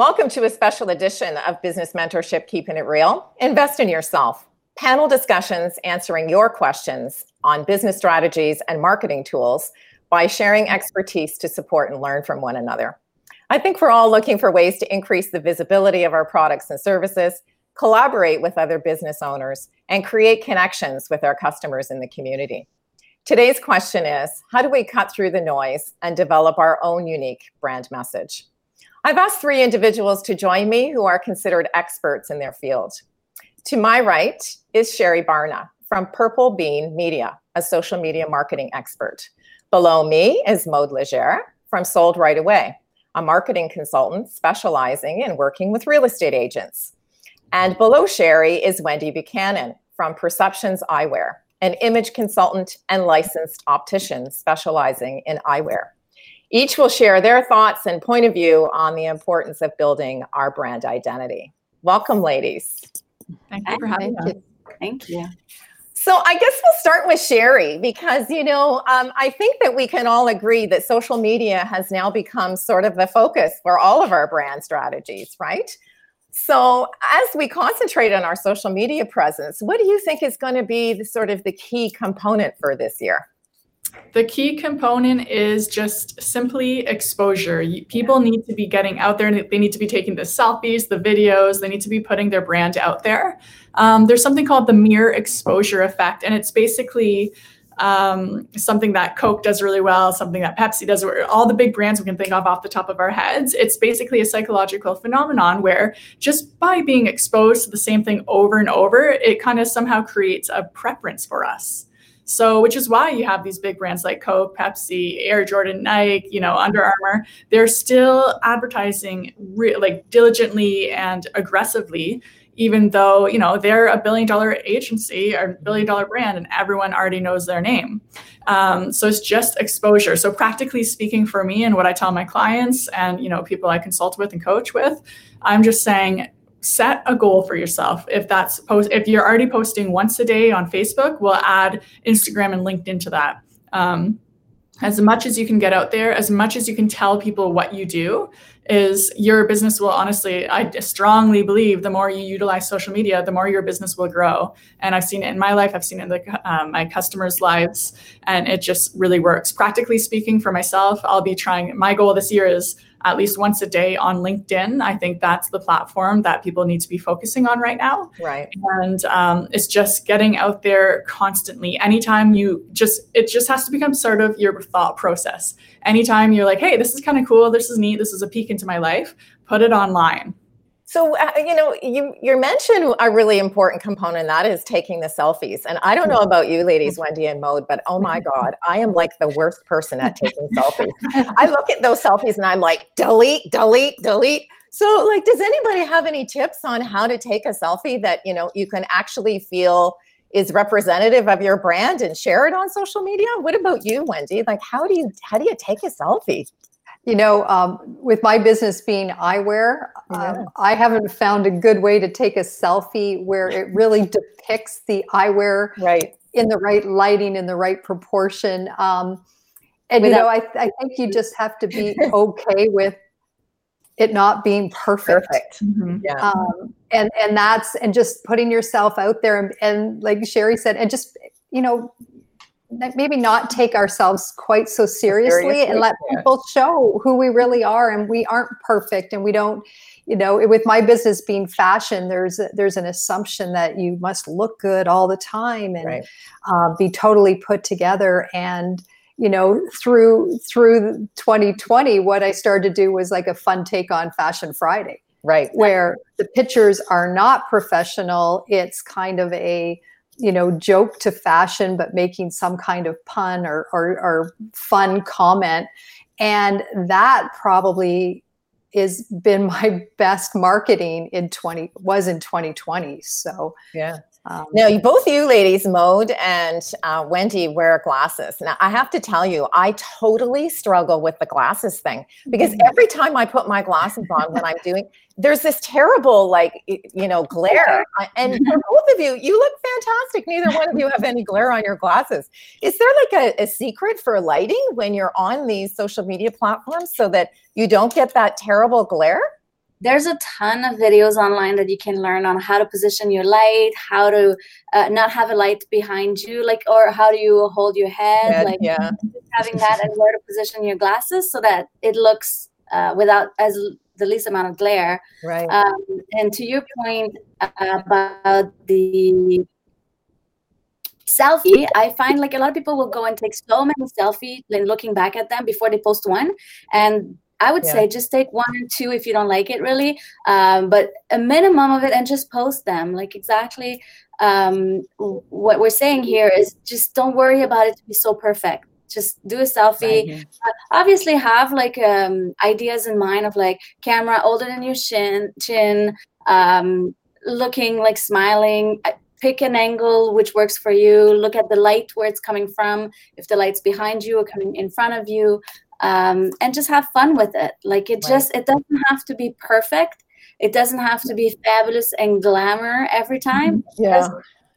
Welcome to a special edition of Business Mentorship Keeping It Real. Invest in yourself. Panel discussions answering your questions on business strategies and marketing tools by sharing expertise to support and learn from one another. I think we're all looking for ways to increase the visibility of our products and services, collaborate with other business owners, and create connections with our customers in the community. Today's question is How do we cut through the noise and develop our own unique brand message? I've asked three individuals to join me who are considered experts in their field. To my right is Sherry Barna from Purple Bean Media, a social media marketing expert. Below me is Maude Leger from Sold Right Away, a marketing consultant specializing in working with real estate agents. And below Sherry is Wendy Buchanan from Perceptions Eyewear, an image consultant and licensed optician specializing in eyewear. Each will share their thoughts and point of view on the importance of building our brand identity. Welcome, ladies. Thank you for having Thank us. you. Thank you. So I guess we'll start with Sherry because you know um, I think that we can all agree that social media has now become sort of the focus for all of our brand strategies, right? So as we concentrate on our social media presence, what do you think is going to be the sort of the key component for this year? The key component is just simply exposure. People need to be getting out there and they need to be taking the selfies, the videos, they need to be putting their brand out there. Um, there's something called the mere exposure effect, and it's basically um, something that Coke does really well, something that Pepsi does, all the big brands we can think of off the top of our heads. It's basically a psychological phenomenon where just by being exposed to the same thing over and over, it kind of somehow creates a preference for us. So, which is why you have these big brands like Coke, Pepsi, Air Jordan, Nike, you know, Under Armour. They're still advertising re- like diligently and aggressively, even though you know they're a billion dollar agency or billion dollar brand, and everyone already knows their name. Um, so it's just exposure. So practically speaking, for me and what I tell my clients and you know people I consult with and coach with, I'm just saying set a goal for yourself. If that's post if you're already posting once a day on facebook we'll add instagram and linkedin to that. Um, as much as you can get out there as much as you can tell people what you do is your business will honestly i strongly believe the more you utilize social media the more your business will grow. And i've seen it in my life. I've seen it in the, um, my customers lives. And it just really works. Practically speaking for myself i'll be trying my goal this year is at least once a day on LinkedIn. I think that's the platform that people need to be focusing on right now. Right. And um, it's just getting out there constantly. Anytime you just, it just has to become sort of your thought process. Anytime you're like, hey, this is kind of cool, this is neat, this is a peek into my life, put it online. So uh, you know, you you mentioned a really important component that is taking the selfies. And I don't know about you, ladies, Wendy and Maude, but oh my God, I am like the worst person at taking selfies. I look at those selfies and I'm like, delete, delete, delete. So, like, does anybody have any tips on how to take a selfie that you know you can actually feel is representative of your brand and share it on social media? What about you, Wendy? Like, how do you how do you take a selfie? You know, um, with my business being eyewear, Yeah. um, I haven't found a good way to take a selfie where it really depicts the eyewear Right. in the right lighting, in the right proportion. Um, and you know, I, I think you just have to be okay with it not being perfect. Perfect. Yeah. um, and and that's and just putting yourself out there and, and like sherry said and just you know maybe not take ourselves quite so seriously, Seriously, and let yeah. people show who we really are and we aren't perfect and we don't you know with my business being fashion there's a, there's an assumption that you must look good all the time and Right. uh, be totally put together and you know through through 2020 what i started to do was like a fun take on fashion friday Right. where the pictures are not professional it's kind of a you know joke to fashion but making some kind of pun or or, or fun comment and that probably has been my best marketing in 20 was in 2020 so Yeah. Um, Now, you, both you ladies, Maude and uh, Wendy, wear glasses. Now, I have to tell you, I totally struggle with the glasses thing because every time I put my glasses on when I'm doing, there's this terrible, like, you know, glare. And for both of you, you look fantastic. Neither one of you have any glare on your glasses. Is there like a, a secret for lighting when you're on these social media platforms so that you don't get that terrible glare? There's a ton of videos online that you can learn on how to position your light how to uh, not have a light behind you like or how do you hold your head, head like yeah. having that and where to position your glasses so that it looks uh, without as the least amount of glare right um, and to your point about the selfie i find like a lot of people will go and take so many selfies and looking back at them before they post one and I would yeah. say just take one or two if you don't like it really, um, but a minimum of it and just post them. Like exactly um, what we're saying here is just don't worry about it to be so perfect. Just do a selfie. Right. Uh, obviously, have like um, ideas in mind of like camera older than your chin, chin, um, looking like smiling pick an angle which works for you look at the light where it's coming from if the light's behind you or coming in front of you um, and just have fun with it. Like it right. just it doesn't have to be perfect. It doesn't have to be fabulous and glamour every time. Mm-hmm. Yeah.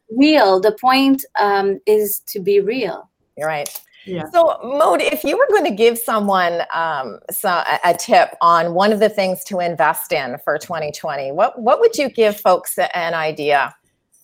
Real. The point um, is to be real. You're right. Yeah. So, Maude, if you were going to give someone um, so, a, a, tip on one of the things to invest in for 2020, what what would you give folks an idea?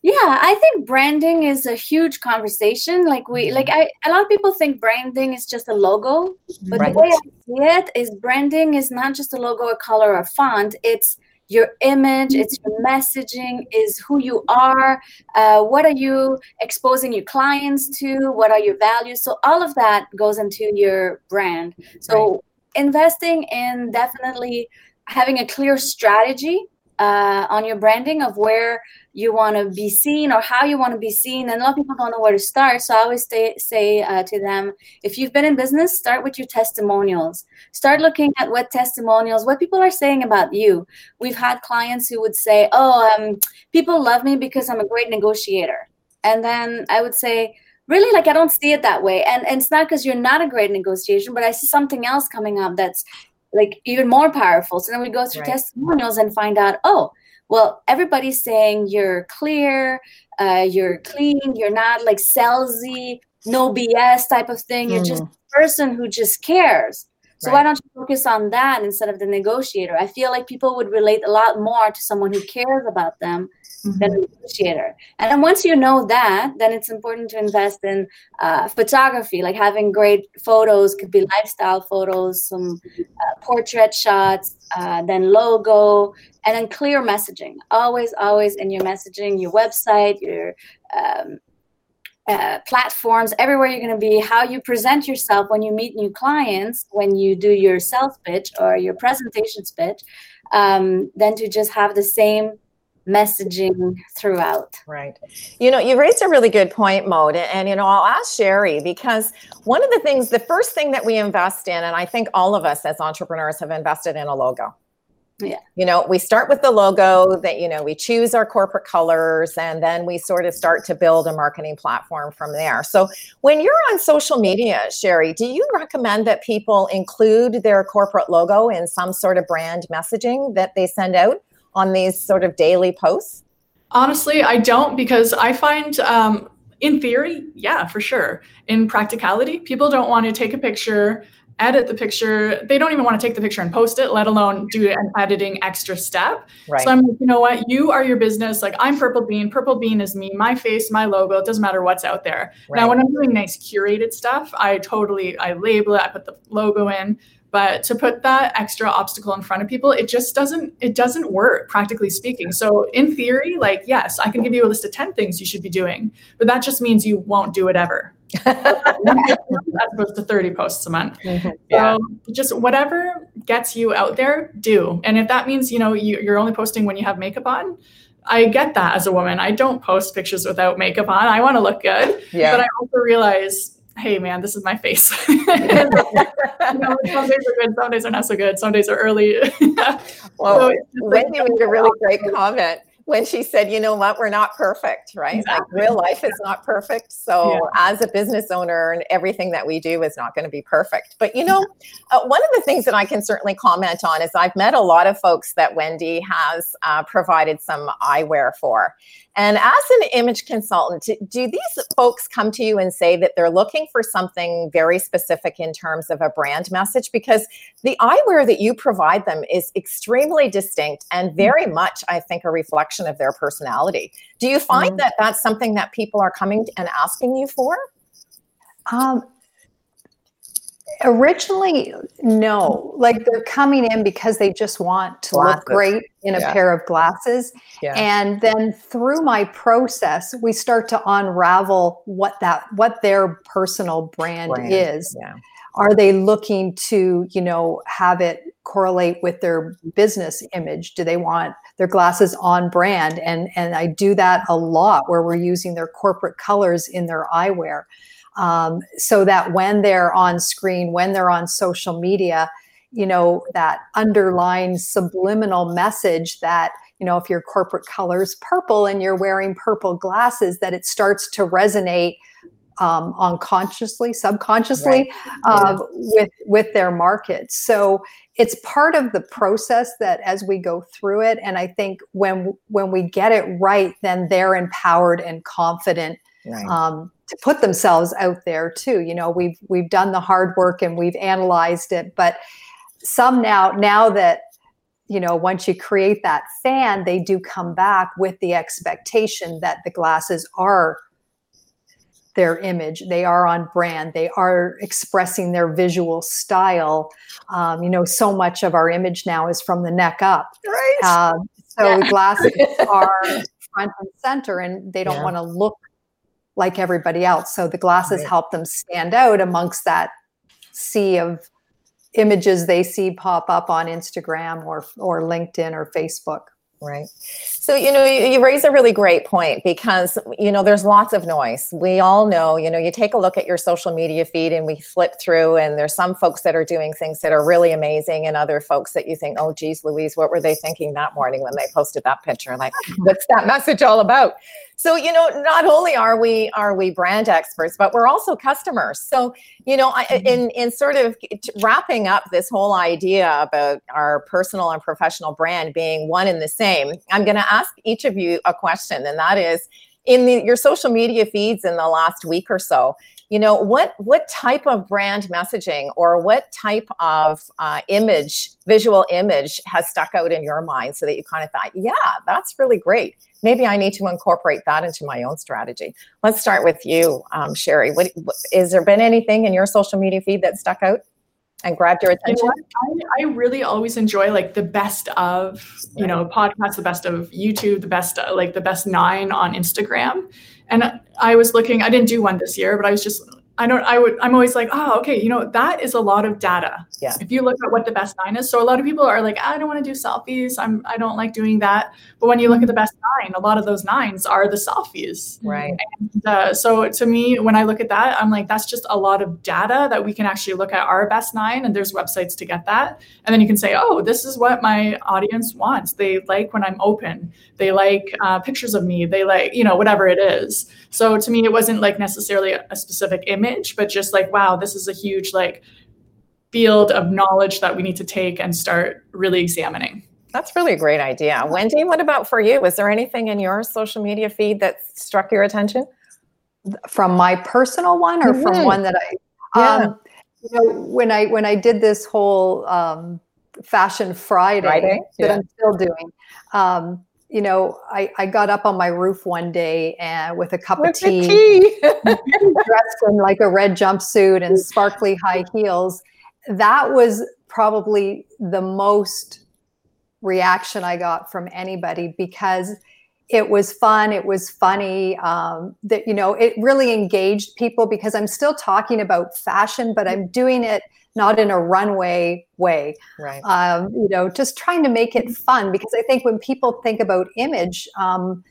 Yeah, I think branding is a huge conversation. Like we mm-hmm. like I a lot of people think branding is just a logo, but right. the way I see it is branding is not just a logo, a color, or font. It's your image, it's your messaging, is who you are, uh, what are you exposing your clients to, what are your values. So all of that goes into your brand. So right. investing in definitely having a clear strategy uh, on your branding of where you want to be seen or how you want to be seen. And a lot of people don't know where to start. So I always stay, say uh, to them, if you've been in business, start with your testimonials. Start looking at what testimonials, what people are saying about you. We've had clients who would say, oh, um, people love me because I'm a great negotiator. And then I would say, really like i don't see it that way and, and it's not because you're not a great negotiation but i see something else coming up that's like even more powerful. So then we go through right. testimonials and find out, oh, well, everybody's saying you're clear, uh, you're clean, you're not like salesy, no BS type of thing. Mm. You're just mm. a person who just cares. So right. why don't you focus on that instead of the negotiator? I feel like people would relate a lot more to someone who cares about them mm-hmm. than a negotiator. And then once you know that, then it's important to invest in uh, photography, like having great photos, could be lifestyle photos, some uh, portrait shots, uh, then logo, and then clear messaging. Always, always in your messaging, your website, your um, uh, platforms, everywhere you're going to be, how you present yourself when you meet new clients, when you do your sales pitch or your presentations pitch, um, then to just have the same messaging throughout. Right. You know, you raised a really good point, Maude. And, and, you know, I'll ask Sherry because one of the things, the first thing that we invest in, and I think all of us as entrepreneurs have invested in a logo. Yeah. You know, we start with the logo that, you know, we choose our corporate colors and then we sort of start to build a marketing platform from there. So when you're on social media, Sherry, do you recommend that people include their corporate logo in some sort of brand messaging that they send out on these sort of daily posts? Honestly, I don't because I find um, in theory, yeah, for sure. In practicality, people don't want to take a picture edit the picture. They don't even want to take the picture and post it, let alone do an editing extra step. Right. So I'm like, you know what? You are your business. Like I'm Purple Bean. Purple Bean is me, my face, my logo. It doesn't matter what's out there. Right. Now, when I'm doing nice curated stuff, I totally I label it. I put the logo in. But to put that extra obstacle in front of people, it just doesn't it doesn't work practically speaking. So in theory, like yes, I can give you a list of 10 things you should be doing, but that just means you won't do it ever. as opposed to 30 posts a month. Mm-hmm. Yeah. So just whatever gets you out there, do. And if that means, you know, you, you're only posting when you have makeup on, I get that as a woman. I don't post pictures without makeup on. I want to look good. Yeah. But I also realize, hey man, this is my face. you know, some days are good, some days are not so good, some days are early. well, so Wendy made a really great comment when she said, you know what, we're not perfect, right? Exactly. Like real life is not perfect. So yeah. as a business owner and everything that we do is not going to be perfect. But you know, uh, one of the things that I can certainly comment on is I've met a lot of folks that Wendy has uh, provided some eyewear for. And as an image consultant, do these folks come to you and say that they're looking for something very specific in terms of a brand message? Because the eyewear that you provide them is extremely distinct and very much, I think, a reflection of their personality. Do you find mm. that that's something that people are coming and asking you for? Um, Originally, no. Like they're coming in because they just want to glasses. look great in a yeah. pair of glasses. Yeah. And then through my process, we start to unravel what that what their personal brand, brand. is. Yeah. Are they looking to, you know, have it correlate with their business image? Do they want their glasses on brand? And and I do that a lot where we're using their corporate colors in their eyewear um, so that when they're on screen, when they're on social media, you know, that underlying subliminal message that, you know, if your corporate color is purple and you're wearing purple glasses, that it starts to resonate um, unconsciously, subconsciously right. uh, with with their markets. So it's part of the process that as we go through it, and I think when when we get it right, then they're empowered and confident right. um, to put themselves out there too. You know, we've we've done the hard work and we've analyzed it, but some now now that you know once you create that fan, they do come back with the expectation that the glasses are their image they are on brand they are expressing their visual style um, you know so much of our image now is from the neck up right um, so yeah. glasses are front and center and they don't yeah. want to look like everybody else. So the glasses right. help them stand out amongst that sea of images they see pop up on Instagram or or LinkedIn or Facebook. Right. So, you know, you, you, raise a really great point because, you know, there's lots of noise. We all know, you know, you take a look at your social media feed and we flip through, and there's some folks that are doing things that are really amazing, and other folks that you think, oh, geez, Louise, what were they thinking that morning when they posted that picture? Like, what's that message all about? So, you know, not only are we are we brand experts, but we're also customers. So, you know, mm-hmm. in in sort of wrapping up this whole idea about our personal and professional brand being one and the same, I'm going to ask each of you a question, and that is, in the, your social media feeds in the last week or so, you know what what type of brand messaging or what type of uh, image visual image has stuck out in your mind so that you kind of thought yeah that's really great. Maybe i need to incorporate that into my own strategy. Let's start with you um, sherry. What, what is there been anything in your social media feed that stuck out and grabbed your attention? You know I, I, really always enjoy like the best of, you know, podcasts, the best of YouTube, the best, like the best nine on Instagram. And I was looking, I didn't do one this year, but I was just I don't, I would, I'm always like, oh, okay, you know, that is a lot of data. Yeah. If you look at what the best nine is. So a lot of people are like, I don't want to do selfies. I'm, I don't like doing that. But when you look at the best nine, a lot of those nines are the selfies. Right. And, uh, so to me, when I look at that, I'm like, that's just a lot of data that we can actually look at our best nine and there's websites to get that. And then you can say, oh, this is what my audience wants. They like when I'm open. They like uh, pictures of me. They like, you know, whatever it is. So to me, it wasn't like necessarily a specific image, but just like, wow, this is a huge like field of knowledge that we need to take and start really examining. That's really a great idea. Wendy, what about for you? Was there anything in your social media feed that struck your attention? From my personal one or mm-hmm. from one that I yeah. Um, you know, when I when I did this whole um, Fashion Friday, Friday? that yeah. I'm still doing, um, you know, I, I got up on my roof one day and with a cup with of tea, tea. dressed in like a red jumpsuit and sparkly high heels. That was probably the most reaction I got from anybody because it was fun it was funny um, that you know it really engaged people because i'm still talking about fashion but i'm doing it not in a runway way. Right. Um, you know, just trying to make it fun because I think when people think about image, um,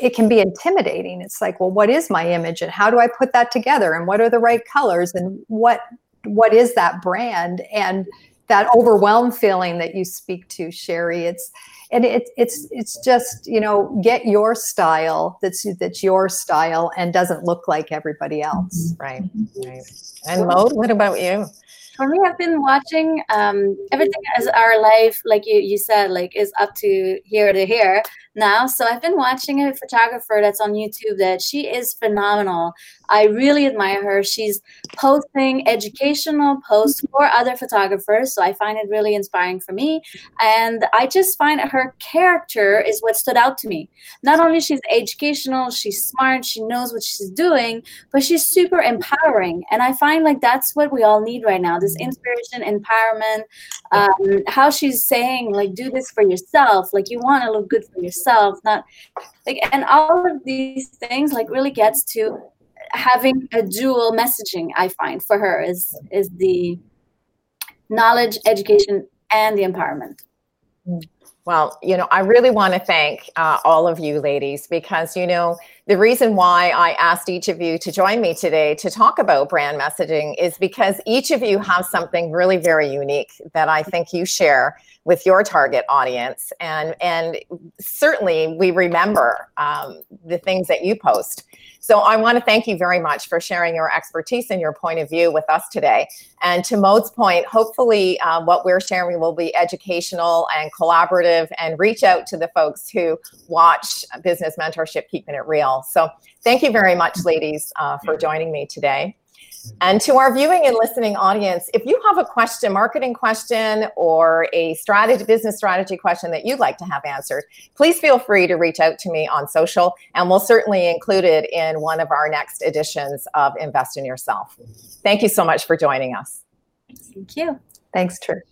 it can be intimidating. It's like, well, what is my image and how do I put that together and what are the right colors and what what is that brand? And that overwhelmed feeling that you speak to, Sherry. It's and it, it's it's just you know get your style that's that's your style and doesn't look like everybody else. Right. Right. And Maude, what about you? For me i've been watching um, everything as our life like you, you said like is up to here to here now. So i've been watching a photographer that's on youtube that she is phenomenal i really admire her. She's posting educational posts for other photographers so i find it really inspiring for me. And i just find her character is what stood out to me. Not only she's educational she's smart she knows what she's doing but she's super empowering. And i find like that's what we all need right now this inspiration, empowerment, um, how she's saying like do this for yourself, like you want to look good for yourself, not like and all of these things like really gets to having a dual messaging. I find for her is is the knowledge, education, and the empowerment. Mm. Well, you know, I really want to thank uh, all of you ladies because, you know, the reason why I asked each of you to join me today to talk about brand messaging is because each of you have something really very unique that I think you share with your target audience. And, and certainly we remember um, the things that you post. So I want to thank you very much for sharing your expertise and your point of view with us today. And to Maude's point, hopefully uh, what we're sharing will be educational and collaborative and reach out to the folks who watch Business Mentorship Keeping It Real. So thank you very much, ladies, uh, for joining me today. And to our viewing and listening audience, if you have a question, marketing question, or a strategy, business strategy question that you'd like to have answered, please feel free to reach out to me on social, and we'll certainly include it in one of our next editions of Invest in Yourself. Thank you so much for joining us. Thank you. Thanks, Trish.